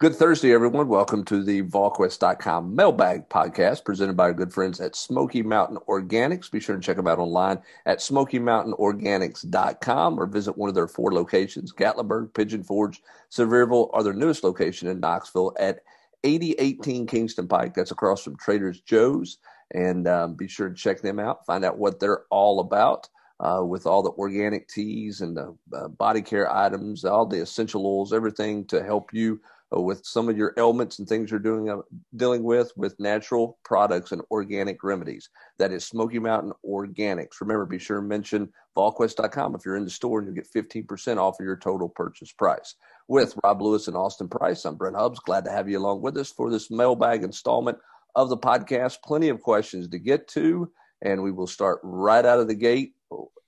Good Thursday, everyone. Welcome to the VolQuest.com mailbag podcast presented by our good friends at Smoky Mountain Organics. Be sure to check them out online at SmokyMountainOrganics.com or visit one of their four locations Gatlinburg, Pigeon Forge, Sevierville, or their newest location in Knoxville at 8018 Kingston Pike. That's across from Trader's Joe's. And um, be sure to check them out, find out what they're all about. Uh, with all the organic teas and the uh, body care items, all the essential oils, everything to help you with some of your ailments and things you're doing uh, dealing with with natural products and organic remedies. That is Smoky Mountain Organics. Remember, be sure to mention VolQuest.com if you're in the store and you get 15% off of your total purchase price. With Rob Lewis and Austin Price, I'm Brent Hubbs. Glad to have you along with us for this mailbag installment of the podcast. Plenty of questions to get to, and we will start right out of the gate.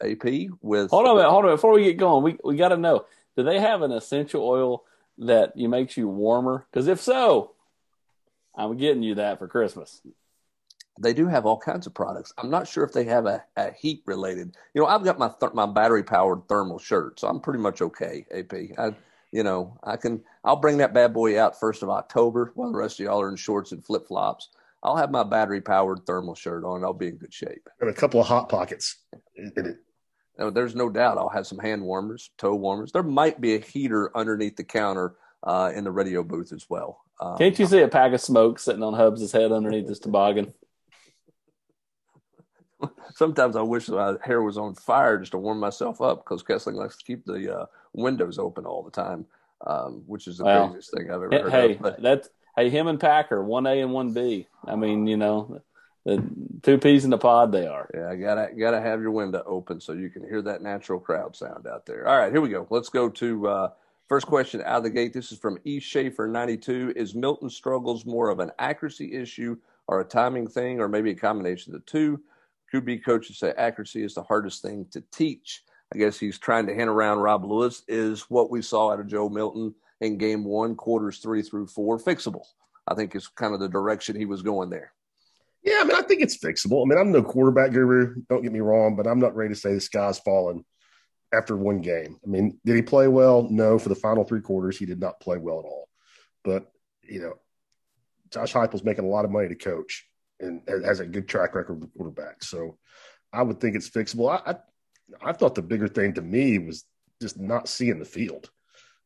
AP with hold on a minute, hold on before we get going. We we got to know: do they have an essential oil? That you makes you warmer? Because if so, I'm getting you that for Christmas. They do have all kinds of products. I'm not sure if they have a, a heat related. You know, I've got my th- my battery powered thermal shirt, so I'm pretty much okay. AP, I, you know, I can. I'll bring that bad boy out first of October while the rest of y'all are in shorts and flip flops. I'll have my battery powered thermal shirt on. I'll be in good shape. And a couple of hot pockets in it. There's no doubt I'll have some hand warmers, toe warmers. There might be a heater underneath the counter uh, in the radio booth as well. Um, Can't you see a pack of smoke sitting on Hubbs' head underneath his toboggan? Sometimes I wish my hair was on fire just to warm myself up because Kessling likes to keep the uh, windows open all the time, um, which is the well, craziest thing I've ever heard. Hey, of. that's hey him and Packer, one A and one B. I mean, you know, two peas in the pod they are. Yeah, gotta gotta have your window open so you can hear that natural crowd sound out there. All right, here we go. Let's go to uh, first question out of the gate. This is from E Schaefer ninety two. Is Milton struggles more of an accuracy issue or a timing thing, or maybe a combination of the two? QB coaches say accuracy is the hardest thing to teach. I guess he's trying to hint around Rob Lewis is what we saw out of Joe Milton in game one, quarters three through four, fixable. I think is kind of the direction he was going there. Yeah, I mean, I think it's fixable. I mean, I'm no quarterback guru. Don't get me wrong, but I'm not ready to say the sky's falling after one game. I mean, did he play well? No. For the final three quarters, he did not play well at all. But you know, Josh Heupel's making a lot of money to coach and has a good track record with quarterback. So I would think it's fixable. I, I, I thought the bigger thing to me was just not seeing the field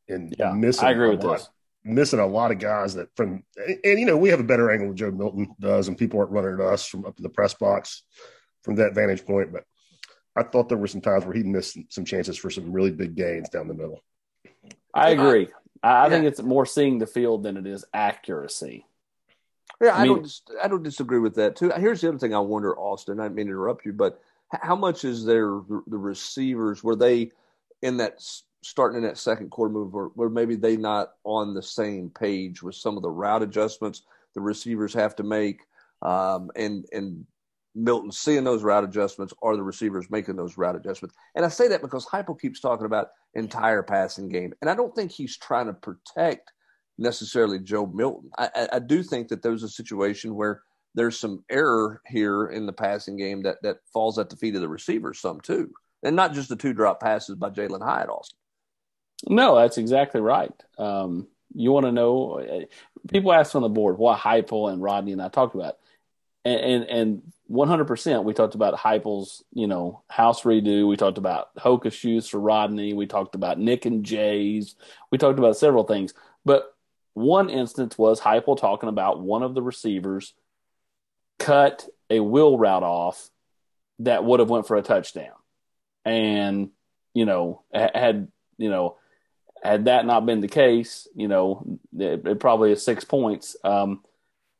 and yeah, missing. I agree with this missing a lot of guys that from and, and, you know we have a better angle than Joe Milton does, and people aren't running at us from up in the press box from that vantage point. But I thought there were some times where he missed some chances for some really big gains down the middle. I agree. I, I yeah. think it's more seeing the field than it is accuracy. Yeah, I, I mean, don't. I don't disagree with that too. Here's the other thing I wonder, Austin. I didn't mean to interrupt you, but how much is there the receivers? Were they in that starting in that second quarter move where, maybe they not on the same page with some of the route adjustments the receivers have to make um, and and Milton seeing those route adjustments are the receivers making those route adjustments. And I say that because Heupel keeps talking about entire passing game. And I don't think he's trying to protect necessarily Joe Milton. I, I, I do think that there's a situation where there's some error here in the passing game that, that falls at the feet of the receivers some too. And not just the two drop passes by Jalen Hyatt, Austin. No, that's exactly right. Um, you want to know? People ask on the board what Heupel and Rodney and I talked about, and and one hundred percent we talked about Heupel's you know house redo. We talked about Hoka shoes for Rodney. We talked about Nick and Jay's. We talked about several things, but one instance was Heupel talking about one of the receivers cut a wheel route off that would have went for a touchdown, and you know had you know had that not been the case, you know, it, it probably is six points. Um,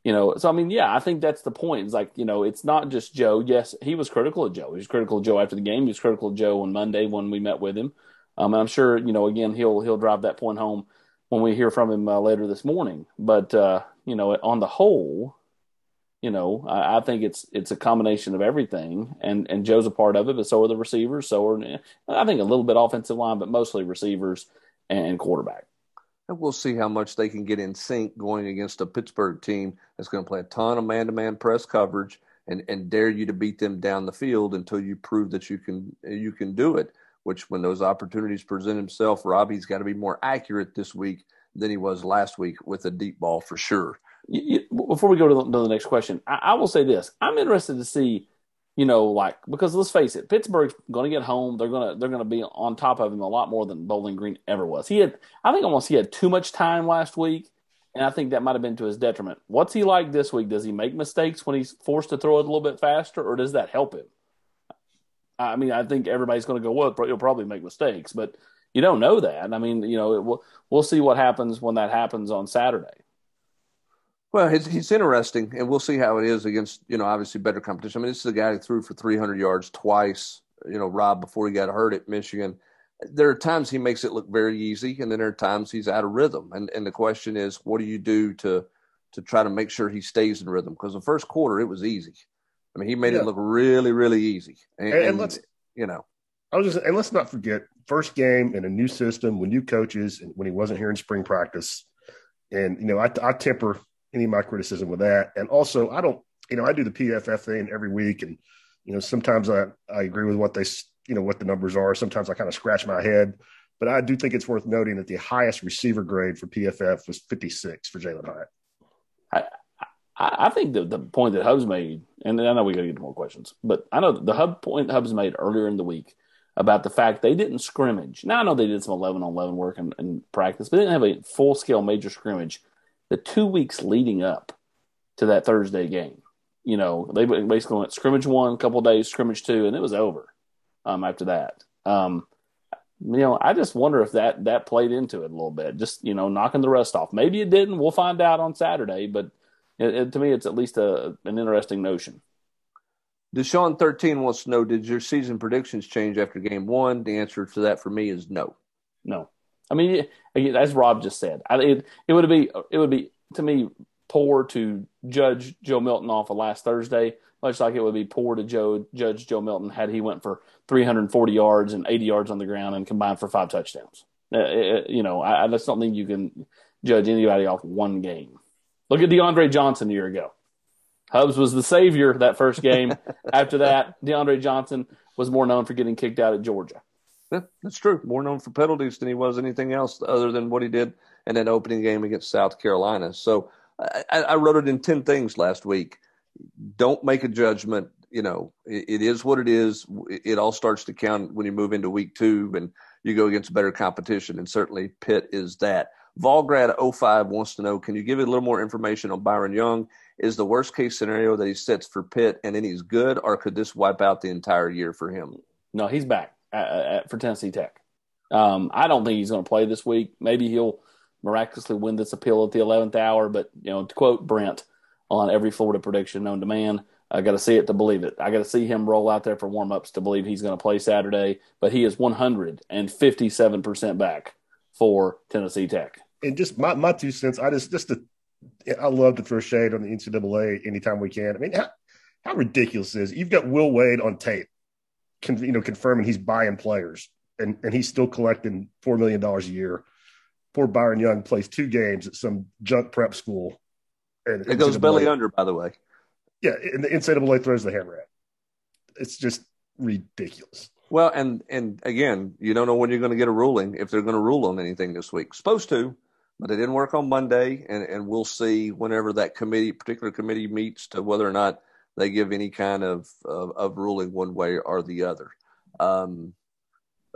you know, so I mean, yeah, I think that's the point. It's like, you know, it's not just Joe. Yes, he was critical of Joe. He was critical of Joe after the game. He was critical of Joe on Monday when we met with him. Um, and I'm sure, you know, again, he'll he'll drive that point home when we hear from him uh, later this morning. But uh, you know, on the whole, you know, I, I, think it's it's a combination of everything, and and Joe's a part of it, but so are the receivers. So are I think a little bit offensive line, but mostly receivers and quarterback. And we'll see how much they can get in sync going against a Pittsburgh team that's going to play a ton of man-to-man press coverage and, and dare you to beat them down the field until you prove that you can you can do it. Which, when those opportunities present himself, Robbie's got to be more accurate this week than he was last week with a deep ball for sure. You, you, before we go to the, to the next question, I, I, will say this: I'm interested to see, you know, like because let's face it, Pittsburgh's going to get home. They're gonna they're gonna be on top of him a lot more than Bowling Green ever was. He had, I think, almost he had too much time last week, and I think that might have been to his detriment. What's he like this week? Does he make mistakes when he's forced to throw it a little bit faster, or does that help him? I mean, I think everybody's going to go, well, he'll probably make mistakes, but you don't know that. I mean, you know, we'll, we'll see what happens when that happens on Saturday. Well, he's, he's interesting, and we'll see how it is against, you know, obviously better competition. I mean, this is a guy who threw for 300 yards twice, you know, Rob, before he got hurt at Michigan. There are times he makes it look very easy, and then there are times he's out of rhythm. And, and the question is, what do you do to to try to make sure he stays in rhythm? Because the first quarter, it was easy. I mean, he made yeah. it look really, really easy. And, and, and let's, you know, I was just, and let's not forget, first game in a new system with new coaches, and when he wasn't here in spring practice. And, you know, I, I temper any of my criticism with that. And also, I don't, you know, I do the PFF thing every week, and, you know, sometimes I, I agree with what they, you know, what the numbers are. Sometimes I kind of scratch my head. But I do think it's worth noting that the highest receiver grade for PFF was 56 for Jalen Hyatt. I, I, think the, the point that Hubbs made, and I know we got to get more questions, but I know the hub point Hubbs made earlier in the week about the fact they didn't scrimmage. Now I know they did some eleven on eleven work in, in practice, but they didn't have a full scale major scrimmage the two weeks leading up to that Thursday game. You know, they basically went scrimmage one, a couple days, scrimmage two, and it was over um, after that. Um, you know, I just wonder if that that played into it a little bit, just you know, knocking the rust off. Maybe it didn't. We'll find out on Saturday, but it, it, to me, it's at least a an interesting notion. Deshaun thirteen wants to know: Did your season predictions change after game one? The answer to that for me is no. No, I mean, as Rob just said, I, it it would be it would be to me poor to judge Joe Milton off of last Thursday, much like it would be poor to Joe judge Joe Milton had he went for 340 yards and 80 yards on the ground and combined for five touchdowns. Uh, it, you know, I, I just don't think you can judge anybody off one game. Look at DeAndre Johnson a year ago. Hubbs was the savior that first game. After that, DeAndre Johnson was more known for getting kicked out at Georgia. Yeah, that's true. More known for penalties than he was anything else other than what he did in that opening game against South Carolina. So I, I wrote it in 10 things last week. Don't make a judgment. You know, it, it is what it is. It all starts to count when you move into week two and you go against better competition. And certainly Pitt is that. Volgrad 05 wants to know, can you give a little more information on Byron Young? Is the worst case scenario that he sits for Pitt and then he's good, or could this wipe out the entire year for him? No, he's back at, at, for Tennessee Tech. Um, I don't think he's going to play this week. Maybe he'll miraculously win this appeal at the 11th hour, but you know, to quote Brent on every Florida prediction known to man, I got to see it to believe it. I got to see him roll out there for warmups to believe he's going to play Saturday. But he is 157 percent back for Tennessee Tech and just my, my two cents, I just just to, I love to throw shade on the NCAA anytime we can. I mean, how, how ridiculous is it? you've got Will Wade on tape, con, you know, confirming he's buying players, and and he's still collecting four million dollars a year. Poor Byron Young plays two games at some junk prep school. And it goes belly under, by the way. Yeah, and the NCAA throws the hammer at. It's just ridiculous. Well, and and again, you don't know when you're going to get a ruling if they're going to rule on anything this week. Supposed to, but they didn't work on Monday, and, and we'll see whenever that committee, particular committee, meets to whether or not they give any kind of of, of ruling one way or the other. Um,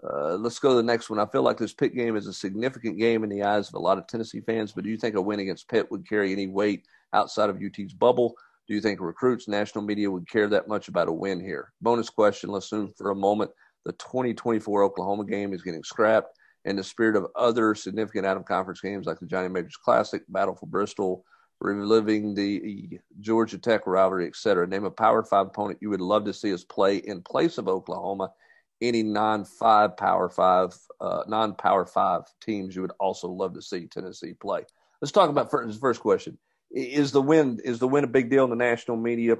uh, let's go to the next one. I feel like this Pitt game is a significant game in the eyes of a lot of Tennessee fans, but do you think a win against Pitt would carry any weight outside of UT's bubble? Do you think recruits, national media would care that much about a win here? Bonus question. Let's assume for a moment the 2024 Oklahoma game is getting scrapped in the spirit of other significant out of conference games like the Johnny Majors Classic, Battle for Bristol, reliving the Georgia Tech rivalry, et cetera. Name a Power Five opponent you would love to see us play in place of Oklahoma. Any non-five Power Five, uh, non-Power Five teams you would also love to see Tennessee play. Let's talk about first, first question: Is the win is the win a big deal in the national media?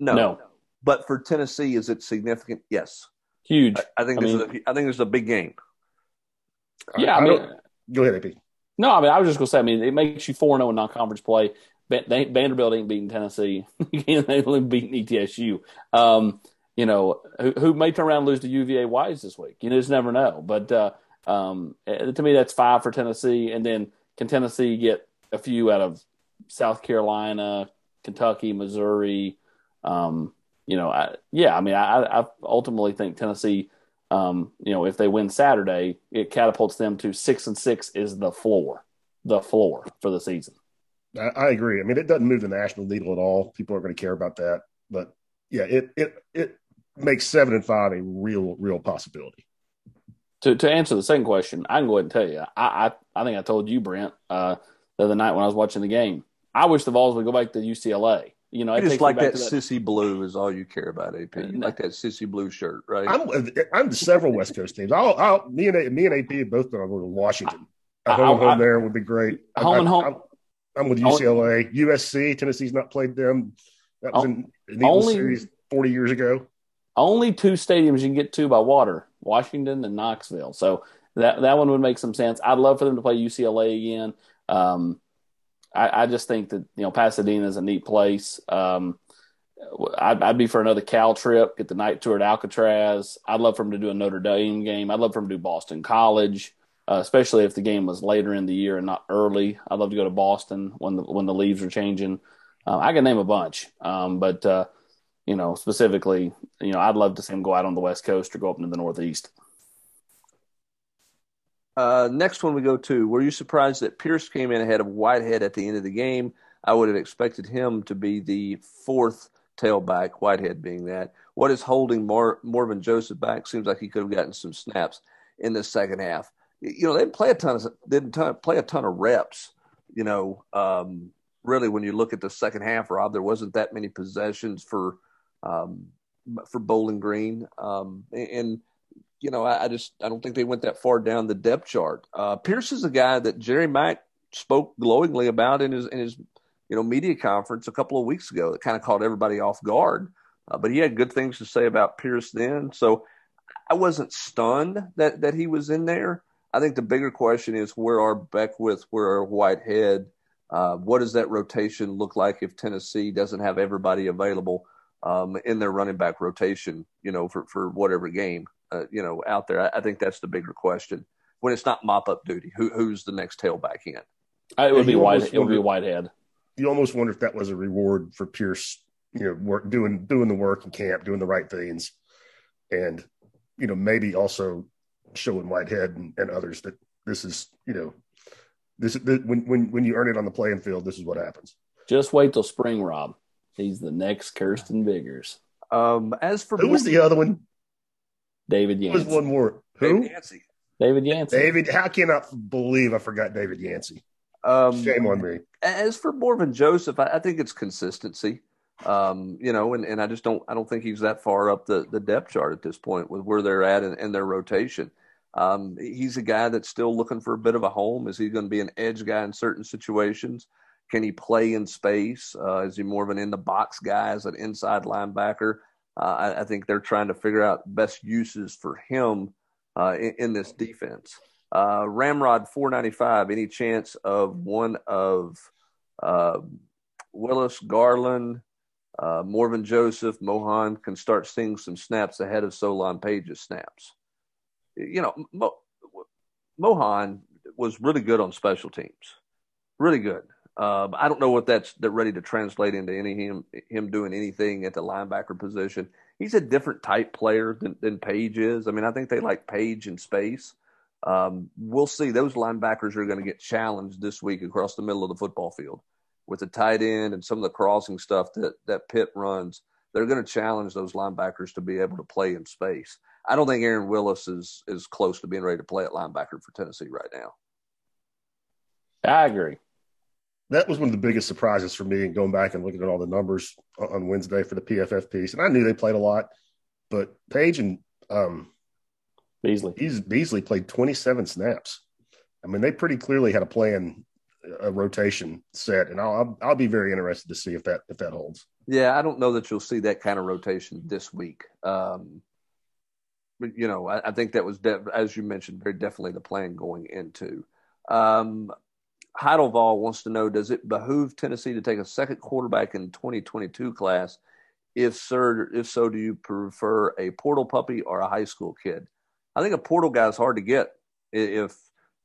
No. No. But for Tennessee, is it significant? Yes. Huge. I, I think I mean, a, I think there's a big game. Yeah, I, I mean, go ahead, AP. No, I mean, I was just going to say, I mean, it makes you 4 0 in non conference play. Vanderbilt ain't beating Tennessee. they ain't beating ETSU. Um, you know, who, who, may turn around and lose to UVA Wise this week. You just never know. But uh, um, eh, to me, that's five for Tennessee. And then can Tennessee get a few out of South Carolina, Kentucky, Missouri? Um, you know, I, yeah, I mean, I, I ultimately think Tennessee, um, you know, if they win Saturday, it catapults them to six and six is the floor, the floor for the season. I, I agree. I mean, it doesn't move the national needle at all. People aren't going to care about that, but yeah, it it it makes seven and five a real real possibility. To to answer the second question, I can go ahead and tell you. I I, I think I told you, Brent, uh, the other night when I was watching the game. I wish the Vols would go back to UCLA. You know, I just like that, that, sissy blue is all you care about. AP, you like that sissy blue shirt, right? I'm I'm several West Coast teams. I'll, I'll me and me and AP have both going to go to Washington. A home I, home there would be great. Home I, and home. I'm, I'm with UCLA, USC. Tennessee's not played them. That was in the only, series 40 years ago. Only two stadiums you can get to by water: Washington and Knoxville. So that that one would make some sense. I'd love for them to play UCLA again. Um, I, I, just think that you know Pasadena is a neat place. Um, I'd, I'd, be for another Cal trip, get the night tour at Alcatraz. I'd love for them to do a Notre Dame game. I'd love for them to do Boston College, uh, especially if the game was later in the year and not early. I'd love to go to Boston when the when the leaves are changing. Uh, I can name a bunch, um, but uh, you know specifically, you know I'd love to see them go out on the West Coast or go up into the Northeast. Uh, next one we go to. Were you surprised that Pierce came in ahead of Whitehead at the end of the game? I would have expected him to be the fourth tailback, Whitehead being that. What is holding Mar- Morven Joseph back? Seems like he could have gotten some snaps in the second half. You know, they didn't play a ton of didn't ton, play a ton of reps. You know, um, really, when you look at the second half, Rob, there wasn't that many possessions for um, for Bowling Green, um, and you know, I, I, just I don't think they went that far down the depth chart. Uh, Pierce is a guy that Jerry Mack spoke glowingly about in his in his you know media conference a couple of weeks ago. That kind of caught everybody off guard, uh, but he had good things to say about Pierce then. So I wasn't stunned that that he was in there. I think the bigger question is where are Beckwith, where are Whitehead? Uh, what does that rotation look like if Tennessee doesn't have everybody available um, in their running back rotation? You know, for for whatever game uh, you know, out there. I, I, think that's the bigger question. When it's not mop up duty, who, who's the next tailback in? Uh, it would be white. It would be Whitehead. You almost wonder if that was a reward for Pierce. You know, work doing doing the work in camp, doing the right things, and you know maybe also showing Whitehead and, and others that this is you know this, this when when when you earn it on the playing field, this is what happens. Just wait till spring, Rob. He's the next Kirsten Biggers. Um, as for who was the other one? David Yancey. Was one more. Who? David Yancey. David Yancey. David. How can I believe I forgot David Yancey? Um, Shame on me. As for Morven Joseph, I, I think it's consistency. Um, you know, and, and I just don't I don't think he's that far up the, the depth chart at this point with where they're at in, in their rotation. Um, he's a guy that's still looking for a bit of a home. Is he going to be an edge guy in certain situations? Can he play in space? Uh, is he more of an in the box guy as an inside linebacker? Uh, I, I, think they're trying to figure out best uses for him uh, in, in, this defense. Uh, Ramrod 495. Any chance of one of uh, Willis, Garland, uh, Morven Joseph, Mohan can start seeing some snaps ahead of Solon Page's snaps? You know, Mo, Mohan was really good on special teams, really good. Uh, I don't know what that's that ready to translate into any him him doing anything at the linebacker position. He's a different type player than, than Page is. I mean, I think they like Page in space. Um, we'll see. Those linebackers are going to get challenged this week across the middle of the football field with the tight end and some of the crossing stuff that that Pitt runs. They're going to challenge those linebackers to be able to play in space. I don't think Aaron Willis is is close to being ready to play at linebacker for Tennessee right now. I agree that was one of the biggest surprises for me. And going back and looking at all the numbers on Wednesday for the PFF piece, and I knew they played a lot, but Page and um, Beasley Beasley played 27 snaps. I mean, they pretty clearly had a plan, a rotation set, and I'll I'll be very interested to see if that if that holds. Yeah, I don't know that you'll see that kind of rotation this week. Um, but you know, I, I think that was de- as you mentioned, very definitely the plan going into. Um, Heidelval wants to know Does it behoove Tennessee to take a second quarterback in 2022 class? If, sir, if so, do you prefer a portal puppy or a high school kid? I think a portal guy is hard to get. If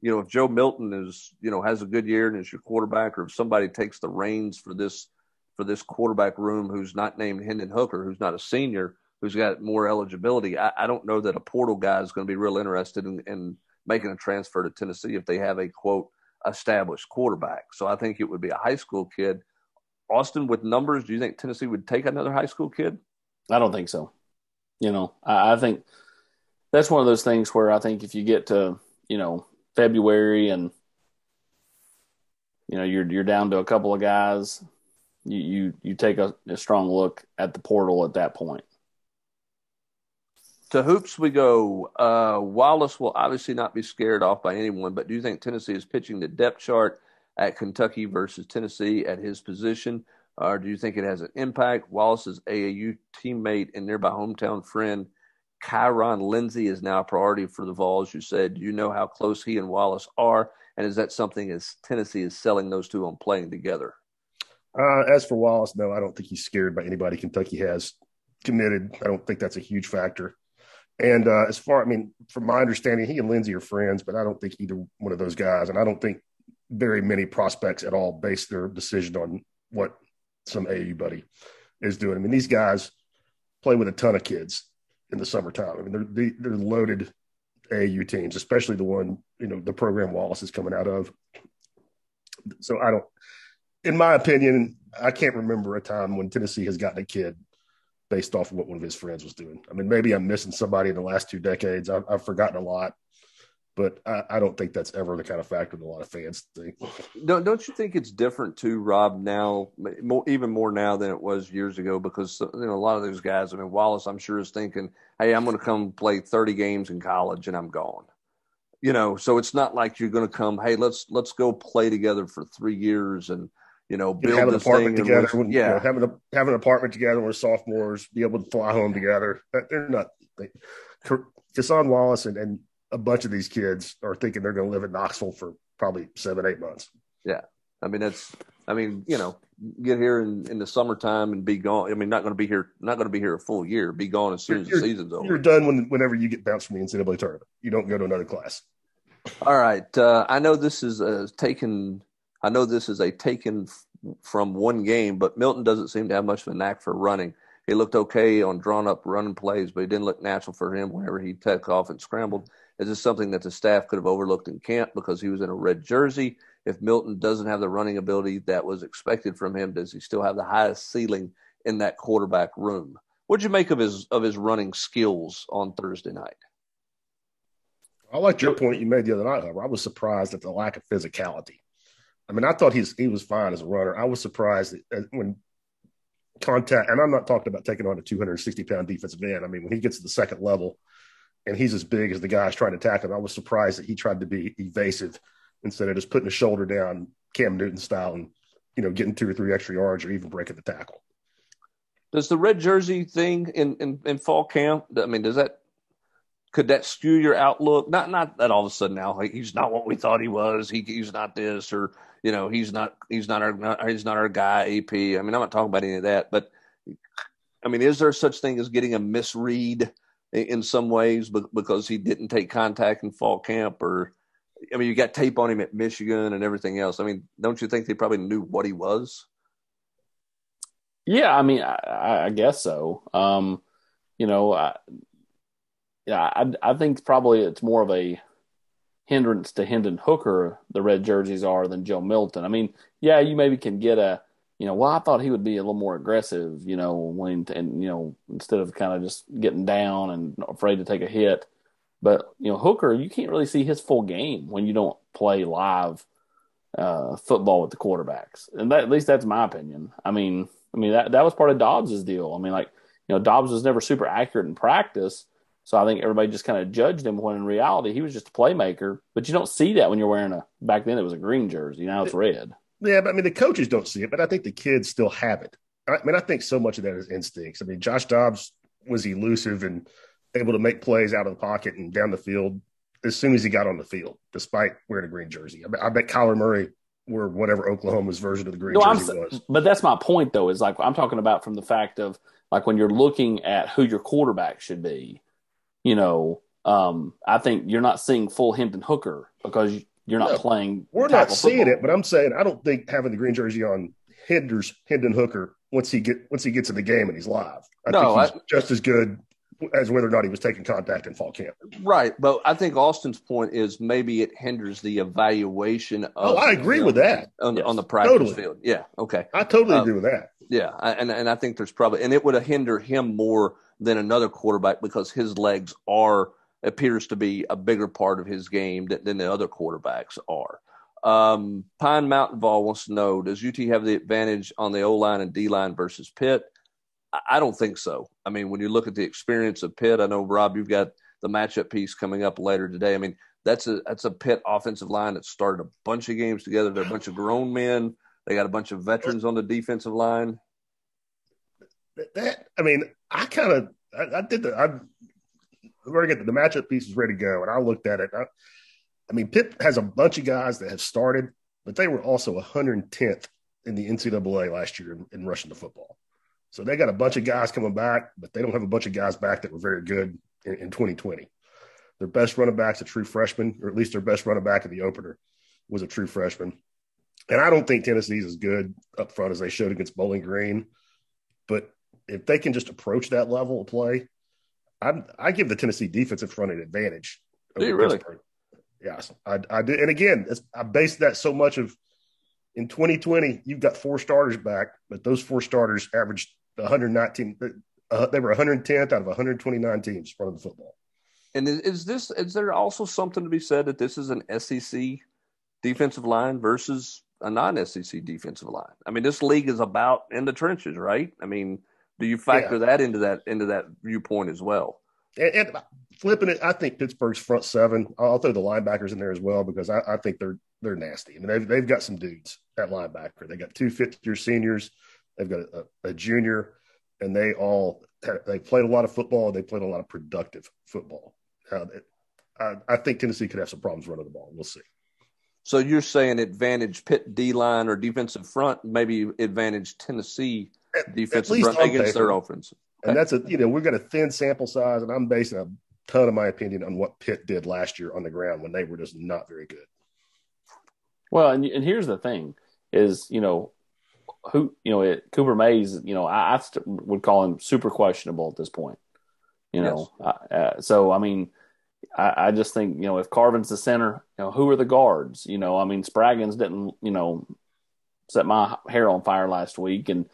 you know, if Joe Milton is, you know, has a good year and is your quarterback, or if somebody takes the reins for this for this quarterback room who's not named Hendon Hooker, who's not a senior, who's got more eligibility, I, I don't know that a portal guy is going to be real interested in, in making a transfer to Tennessee if they have a quote established quarterback. So I think it would be a high school kid. Austin, with numbers, do you think Tennessee would take another high school kid? I don't think so. You know, I, I think that's one of those things where I think if you get to, you know, February and you know you're you're down to a couple of guys, you you, you take a, a strong look at the portal at that point. To hoops we go. Uh, Wallace will obviously not be scared off by anyone, but do you think Tennessee is pitching the depth chart at Kentucky versus Tennessee at his position, or do you think it has an impact? Wallace's AAU teammate and nearby hometown friend Kyron Lindsey is now a priority for the Vols. You said do you know how close he and Wallace are, and is that something as Tennessee is selling those two on playing together? Uh, as for Wallace, no, I don't think he's scared by anybody Kentucky has committed. I don't think that's a huge factor. And uh, as far, I mean, from my understanding, he and Lindsey are friends, but I don't think either one of those guys, and I don't think very many prospects at all base their decision on what some AU buddy is doing. I mean, these guys play with a ton of kids in the summertime. I mean, they're they're loaded AU teams, especially the one you know the program Wallace is coming out of. So I don't, in my opinion, I can't remember a time when Tennessee has gotten a kid based off of what one of his friends was doing. I mean, maybe I'm missing somebody in the last two decades. I've, I've forgotten a lot, but I, I, don't think that's ever the kind of factor that a lot of fans think. Don't don't you think it's different too, Rob? Now, more, even more now than it was years ago, because you know a lot of those guys. I mean, Wallace, I'm sure is thinking, "Hey, I'm going to come play 30 games in college, and I'm gone." You know, so it's not like you're going to come. Hey, let's let's go play together for three years and you know build have an apartment together. When, yeah, you know, having a have an apartment together when sophomores, be able to fly home together. They're not. They, Cason Wallace and, and a bunch of these kids are thinking they're going to live in Knoxville for probably seven, eight months. Yeah. I mean, that's, I mean, you know, get here in, in the summertime and be gone. I mean, not going to be here, not going to be here a full year, be gone as soon as the season's over. You're done when, whenever you get bounced from the NCAA tournament. You don't go to another class. All right. Uh, I know this is a taken, I know this is a taken from one game, but Milton doesn't seem to have much of a knack for running. He looked okay on drawn up running plays, but he didn't look natural for him whenever he took off and scrambled. Is this something that the staff could have overlooked in camp because he was in a red jersey? If Milton doesn't have the running ability that was expected from him, does he still have the highest ceiling in that quarterback room? What'd you make of his of his running skills on Thursday night? I liked your point you made the other night, however, I was surprised at the lack of physicality. I mean, I thought he's he was fine as a runner. I was surprised that uh, when contact, and I'm not talking about taking on a 260 pound defensive end. I mean, when he gets to the second level, and he's as big as the guys trying to tackle him. I was surprised that he tried to be evasive instead of just putting his shoulder down Cam Newton style and you know getting two or three extra yards or even breaking the tackle. Does the red jersey thing in, in, in fall camp? I mean, does that could that skew your outlook? Not not that all of a sudden now like, he's not what we thought he was. He he's not this or you know he's not he's not our not, he's not our guy. AP. I mean, I'm not talking about any of that, but I mean, is there such thing as getting a misread? in some ways because he didn't take contact in fall camp or I mean you got tape on him at Michigan and everything else. I mean, don't you think they probably knew what he was? Yeah, I mean, I, I guess so. Um, you know, I, yeah, I, I think probably it's more of a hindrance to Hendon Hooker the red jerseys are than Joe Milton. I mean, yeah, you maybe can get a you know, well, I thought he would be a little more aggressive, you know, when and you know, instead of kind of just getting down and afraid to take a hit. But you know, Hooker, you can't really see his full game when you don't play live uh, football with the quarterbacks, and that, at least that's my opinion. I mean, I mean that that was part of Dobbs's deal. I mean, like you know, Dobbs was never super accurate in practice, so I think everybody just kind of judged him when in reality he was just a playmaker. But you don't see that when you're wearing a back then it was a green jersey, now it's red. Yeah, but I mean, the coaches don't see it, but I think the kids still have it. I mean, I think so much of that is instincts. I mean, Josh Dobbs was elusive and able to make plays out of the pocket and down the field as soon as he got on the field, despite wearing a green jersey. I bet, I bet Kyler Murray were whatever Oklahoma's version of the green no, jersey I'm, was. But that's my point, though, is like I'm talking about from the fact of like when you're looking at who your quarterback should be, you know, um, I think you're not seeing full Hendon Hooker because you're not no, playing. We're not seeing football. it, but I'm saying I don't think having the green jersey on hinders Hendon Hooker once he get once he gets in the game and he's live. I no, think he's I, just as good as whether or not he was taking contact in fall camp. Right, but I think Austin's point is maybe it hinders the evaluation. Of, oh, I agree with that on, yes. on, the practice totally. field. Yeah, okay, I totally um, agree with that. Yeah, and and I think there's probably and it would hinder him more than another quarterback because his legs are appears to be a bigger part of his game than, than the other quarterbacks are. Um, Pine Mountain Ball wants to know: Does UT have the advantage on the O line and D line versus Pitt? I don't think so. I mean, when you look at the experience of Pitt, I know Rob, you've got the matchup piece coming up later today. I mean, that's a that's a Pitt offensive line that started a bunch of games together. They're a bunch of grown men. They got a bunch of veterans on the defensive line. That I mean, I kind of I, I, did the I we're gonna get the, matchup pieces ready to go, and I looked at it. I, I mean, Pitt has a bunch of guys that have started, but they were also 110th in the NCAA last year in, in rushing the football. So they got a bunch of guys coming back, but they don't have a bunch of guys back that were very good in, in 2020. Their best running back's a true freshman, or at least their best running back in the opener was a true freshman. And I don't think Tennessee's as good up front as they showed against Bowling Green. But if they can just approach that level of play, i I give the Tennessee defensive front an advantage. Do you really? Pittsburgh. Yes, I, I do. And again, I based that so much of in 2020, you've got four starters back, but those four starters averaged 119. Uh, they were 110th out of 129 teams running the football. And is, is this is there also something to be said that this is an SEC defensive line versus a non-SEC defensive line? I mean, this league is about in the trenches, right? I mean, do you factor yeah. that into that into that viewpoint as well? And, and, flipping it, I think Pittsburgh's front seven. I'll throw the linebackers in there as well because I, I think they're they're nasty. I mean, they've they've got some dudes at linebacker. They got two fifth year seniors They've got a, a junior, and they all they played a lot of football. They played a lot of productive football. Uh, I, I, think Tennessee could have some problems running the ball. We'll see. So you're saying advantage Pitt D line or defensive front, maybe advantage Tennessee at, defensive at front against paper. their offense. Okay. And that's a you know we've got a thin sample size, and I'm basing a ton of my opinion on what Pitt did last year on the ground when they were just not very good. Well, and and here's the thing: is you know who you know it, Cooper Mays. You know, I, I st- would call him super questionable at this point. You know, yes. uh, so I mean, I, I, just think you know if Carvin's the center, you know, who are the guards? You know, I mean, Spraggins didn't you know set my hair on fire last week, and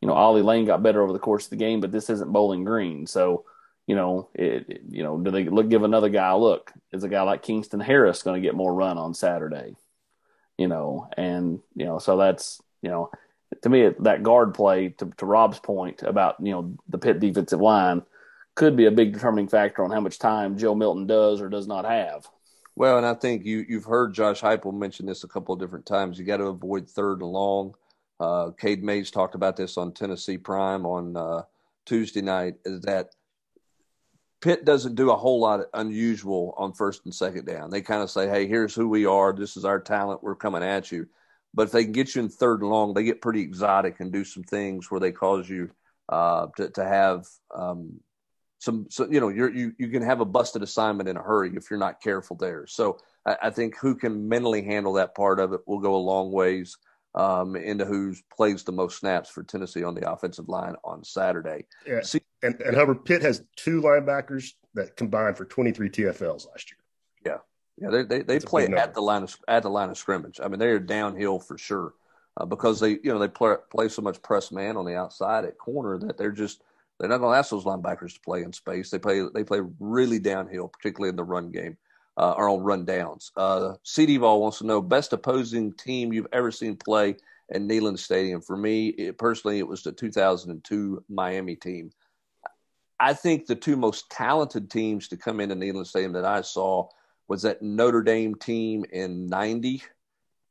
you know, Ollie Lane got better over the course of the game, but this isn't Bowling Green, so. You know, it, it, you know, do they look give another guy a look? Is a guy like Kingston Harris going to get more run on Saturday? You know, and you know, so that's you know, to me, that guard play, to, to Rob's point about you know the Pitt defensive line, could be a big determining factor on how much time Joe Milton does or does not have. Well, and I think you you've heard Josh Heupel mention this a couple of different times. You got to avoid third and long. Uh, Cade Mays talked about this on Tennessee Prime on uh, Tuesday night. Is that Pitt doesn't do a whole lot unusual on first and second down. They kind of say, "Hey, here's who we are. This is our talent. We're coming at you." But if they can get you in third and long, they get pretty exotic and do some things where they cause you uh, to to have um, some. So you know, you're, you you can have a busted assignment in a hurry if you're not careful there. So I, I think who can mentally handle that part of it will go a long ways um, into who plays the most snaps for Tennessee on the offensive line on Saturday. Yeah. See, and, and Hubbard Pitt has two linebackers that combined for 23 TFLs last year. Yeah. Yeah, they they, they play at the line of at the line of scrimmage. I mean, they are downhill for sure uh, because they you know they play play so much press man on the outside at corner that they're just they're not going to ask those linebackers to play in space. They play they play really downhill, particularly in the run game uh, or on run downs. Uh, CD Vol wants to know best opposing team you've ever seen play at Neyland Stadium. For me, it, personally, it was the 2002 Miami team. I think the two most talented teams to come into Neyland Stadium that I saw was that Notre Dame team in 90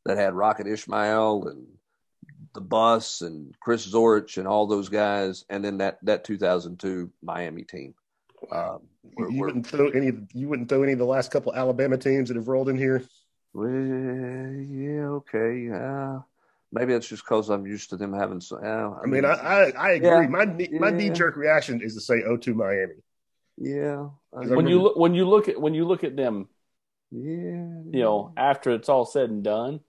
that had Rocket Ismail and the bus and Chris Zorich and all those guys, and then that that 2002 Miami team. Um, we're, you, wouldn't throw any. You wouldn't throw any of the last couple Alabama teams that have rolled in here. Well, yeah, okay. Uh, maybe it's just because I'm used to them having. So, uh, I, I mean, I I, I agree. Yeah, my my yeah. knee jerk reaction is to say 0-2 Miami. Yeah. When you look when you look at when you look at them Yeah. You know, after it's all said and done,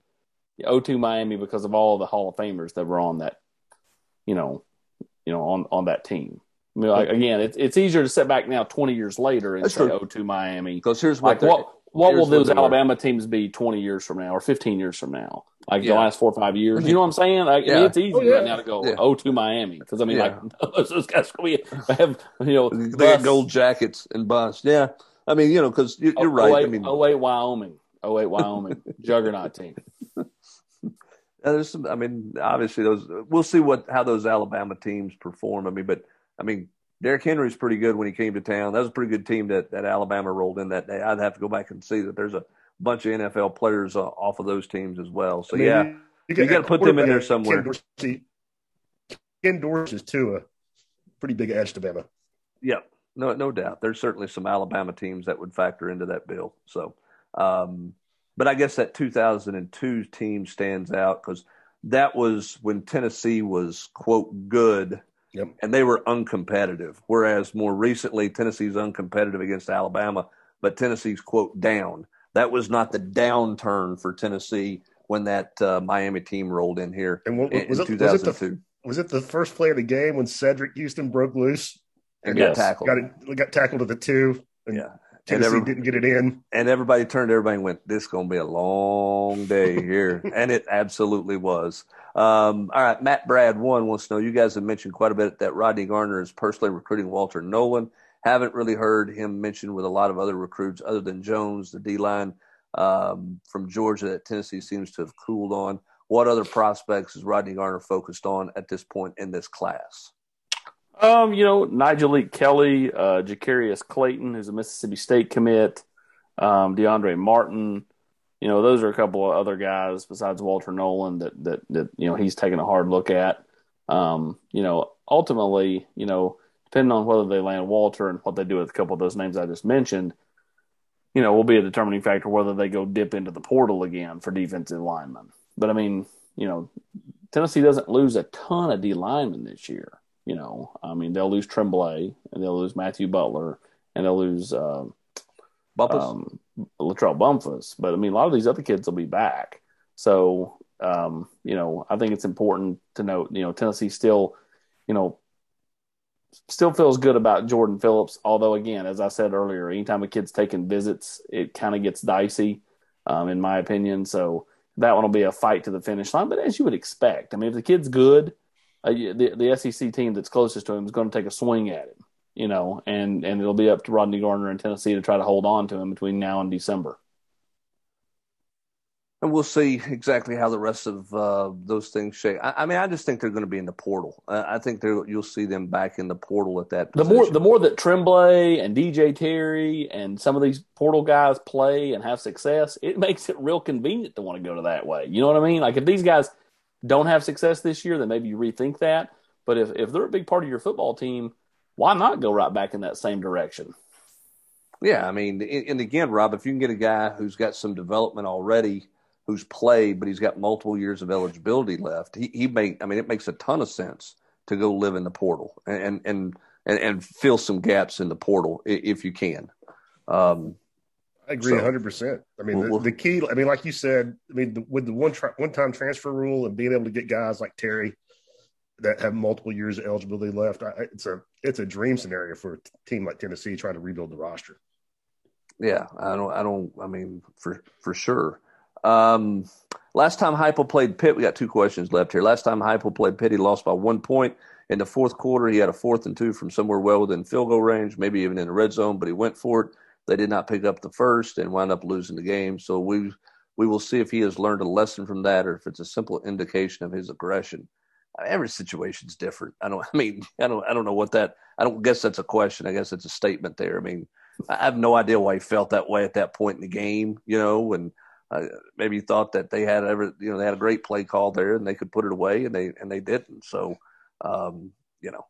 0-2 Miami because of all the Hall of Famers that were on that, you know, you know, on on that team. I mean, like, again, it's it's easier to sit back now, twenty years later, and That's say, true. "Oh, to Miami." Because here's what Like, what what will here's what those they were. Alabama teams be twenty years from now, or fifteen years from now? Like Yeah. the last four or five years, you mm-hmm. know what I'm saying? Like, I Yeah. mean, it's easy Oh, yeah. right now to go, Yeah. "Oh, to Miami," because I mean, Yeah. like those guys we have, you know, They got gold jackets and bust. Yeah. I mean, you know, because you're, you're right. I 08 mean, 08 Wyoming, 08 Wyoming, juggernaut team. Uh, there's some. I mean, obviously those. We'll see what how those Alabama teams perform. I mean, but I mean, Derrick Henry's pretty good when he came to town. That was a pretty good team that that Alabama rolled in that day. I'd have to go back and see that there's a bunch of NFL players uh, off of those teams as well. So I mean, yeah, you, you gotta put them in there somewhere. Ken Dorsey, Ken Dorsey's too a pretty big edge to Bama. yeah, no, no doubt. There's certainly some Alabama teams that would factor into that bill. So, um, but I guess that 2002 team stands out because that was when Tennessee was quote good. Yep. and they were uncompetitive. Whereas more recently, Tennessee's uncompetitive against Alabama, but Tennessee's quote down. That was not the downturn for Tennessee when that uh, Miami team rolled in here And what, in, was, in it, was, it 2002 the, was it the first play of the game when Cedric Houston broke loose? and Yes. got tackled. Got it, got tackled at the two. And Yeah. Tennessee every- didn't get it in. and everybody turned everybody and went, "This is going to be a long day here," and it absolutely was. Um, all right, Matt Brad one wants to know. You guys have mentioned quite a bit that Rodney Garner is personally recruiting Walter Nolan. Haven't really heard him mentioned with a lot of other recruits other than Jones, the D line um, from Georgia that Tennessee seems to have cooled on. What other prospects is Rodney Garner focused on at this point in this class? Um, you know, Nigel Lee Kelly, uh, Jacarius Clayton, who's a Mississippi State commit, um, DeAndre Martin. You know, those are a couple of other guys besides Walter Nolan that that that you know he's taking a hard look at. Um, you know, ultimately, you know, depending on whether they land Walter and what they do with a couple of those names I just mentioned, you know, will be a determining factor whether they go dip into the portal again for defensive linemen. But I mean, you know, Tennessee doesn't lose a ton of D linemen this year. You know, I mean, they'll lose Tremblay and they'll lose Matthew Butler and they'll lose uh, Bumpus? um, Latrell Bumphus. But I mean, a lot of these other kids will be back. So, um, you know, I think it's important to note, you know, Tennessee still, you know, still feels good about Jordan Phillips. Although, again, as I said earlier, anytime a kid's taking visits, it kind of gets dicey, um, in my opinion. So that one will be a fight to the finish line. But as you would expect, I mean, if the kid's good, uh, the the SEC team that's closest to him is going to take a swing at him, you know, and and it'll be up to Rodney Garner in Tennessee to try to hold on to him between now and December. And we'll see exactly how the rest of uh, those things shake. I, I mean, I just think they're going to be in the portal. Uh, I think you'll see them back in the portal at that. The more the more that Tremblay and DJ Terry and some of these portal guys play and have success, it makes it real convenient to want to go to that way. You know what I mean? Like if these guys don't have success this year, then maybe you rethink that. But if if they're a big part of your football team, why not go right back in that same direction? Yeah, I mean, and again, Rob, if you can get a guy who's got some development already, who's played, but he's got multiple years of eligibility left, he he make. I mean, it makes a ton of sense to go live in the portal and and and, and fill some gaps in the portal if you can. Um, I agree So- 100%. I mean, well- the, the key, I mean, like you said, I mean, the, with the one tra- one time transfer rule and being able to get guys like Terry that have multiple years of eligibility left, I, it's a it's a dream scenario for a team like Tennessee trying to rebuild the roster. Yeah, I don't. I don't. I mean, for for sure. Um, last time Heupel played Pitt, we got two questions left here. Last time Heupel played Pitt, he lost by one point in the fourth quarter. He had a fourth and two from somewhere well within field goal range, maybe even in the red zone, but he went for it. They did not pick up the first and wound up losing the game. So we we will see if he has learned a lesson from that, or if it's a simple indication of his aggression. Every situation's different. I don't. I mean, I don't. I don't know what that. I don't guess that's a question. I guess it's a statement there. I mean, I have no idea why he felt that way at that point in the game, you know, and uh, maybe thought that they had ever, you know, they had a great play call there and they could put it away and they and they didn't. So, um, you know,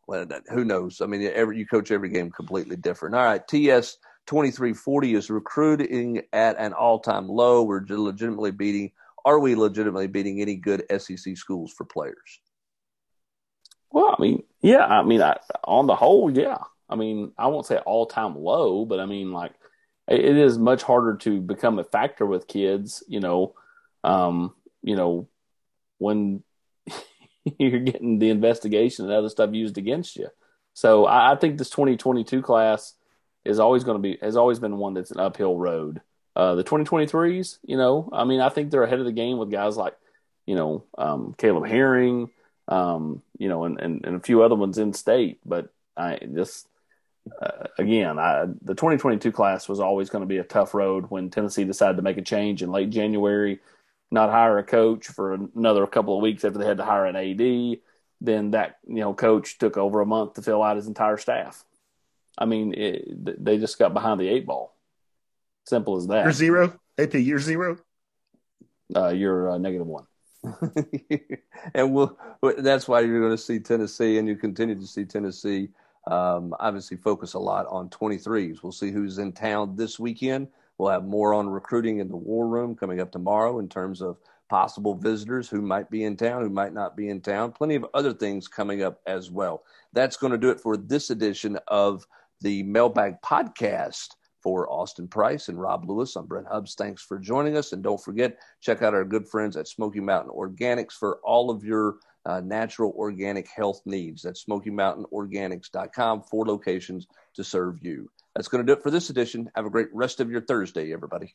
who knows? I mean, every you coach every game completely different. All right, TS twenty three forty is recruiting at an all time low. We're legitimately beating. Are we legitimately beating any good SEC schools for players? Well, I mean, yeah, I mean, I, on the whole, yeah. I mean, I won't say all time low, but I mean, like, it is much harder to become a factor with kids. You know, um, you know, when you're getting the investigation and other stuff used against you. So I, I think this 2022 class is always going to be has always been one that's an uphill road. Uh, the 2023s, you know, I mean, I think they're ahead of the game with guys like, you know, um, Caleb Herring, um, you know, and, and, and a few other ones in state. But I just uh, again, I, the 2022 class was always going to be a tough road when Tennessee decided to make a change in late January, not hire a coach for another couple of weeks after they had to hire an AD. Then that you know coach took over a month to fill out his entire staff. I mean, it, they just got behind the eight ball. Simple as that. You're zero. AP, you're zero. Uh, you're uh, negative one. and we'll, that's why you're going to see Tennessee, and you continue to see Tennessee um, obviously focus a lot on 23s. We'll see who's in town this weekend. We'll have more on recruiting in the war room coming up tomorrow in terms of possible visitors who might be in town, who might not be in town. Plenty of other things coming up as well. That's going to do it for this edition of the Mailbag Podcast for Austin Price and Rob Lewis. I'm Brent Hubbs. Thanks for joining us. And don't forget, check out our good friends at Smoky Mountain Organics for all of your uh, natural organic health needs. That's SmokyMountainOrganics.com, four locations to serve you. That's going to do it for this edition. Have a great rest of your Thursday, everybody.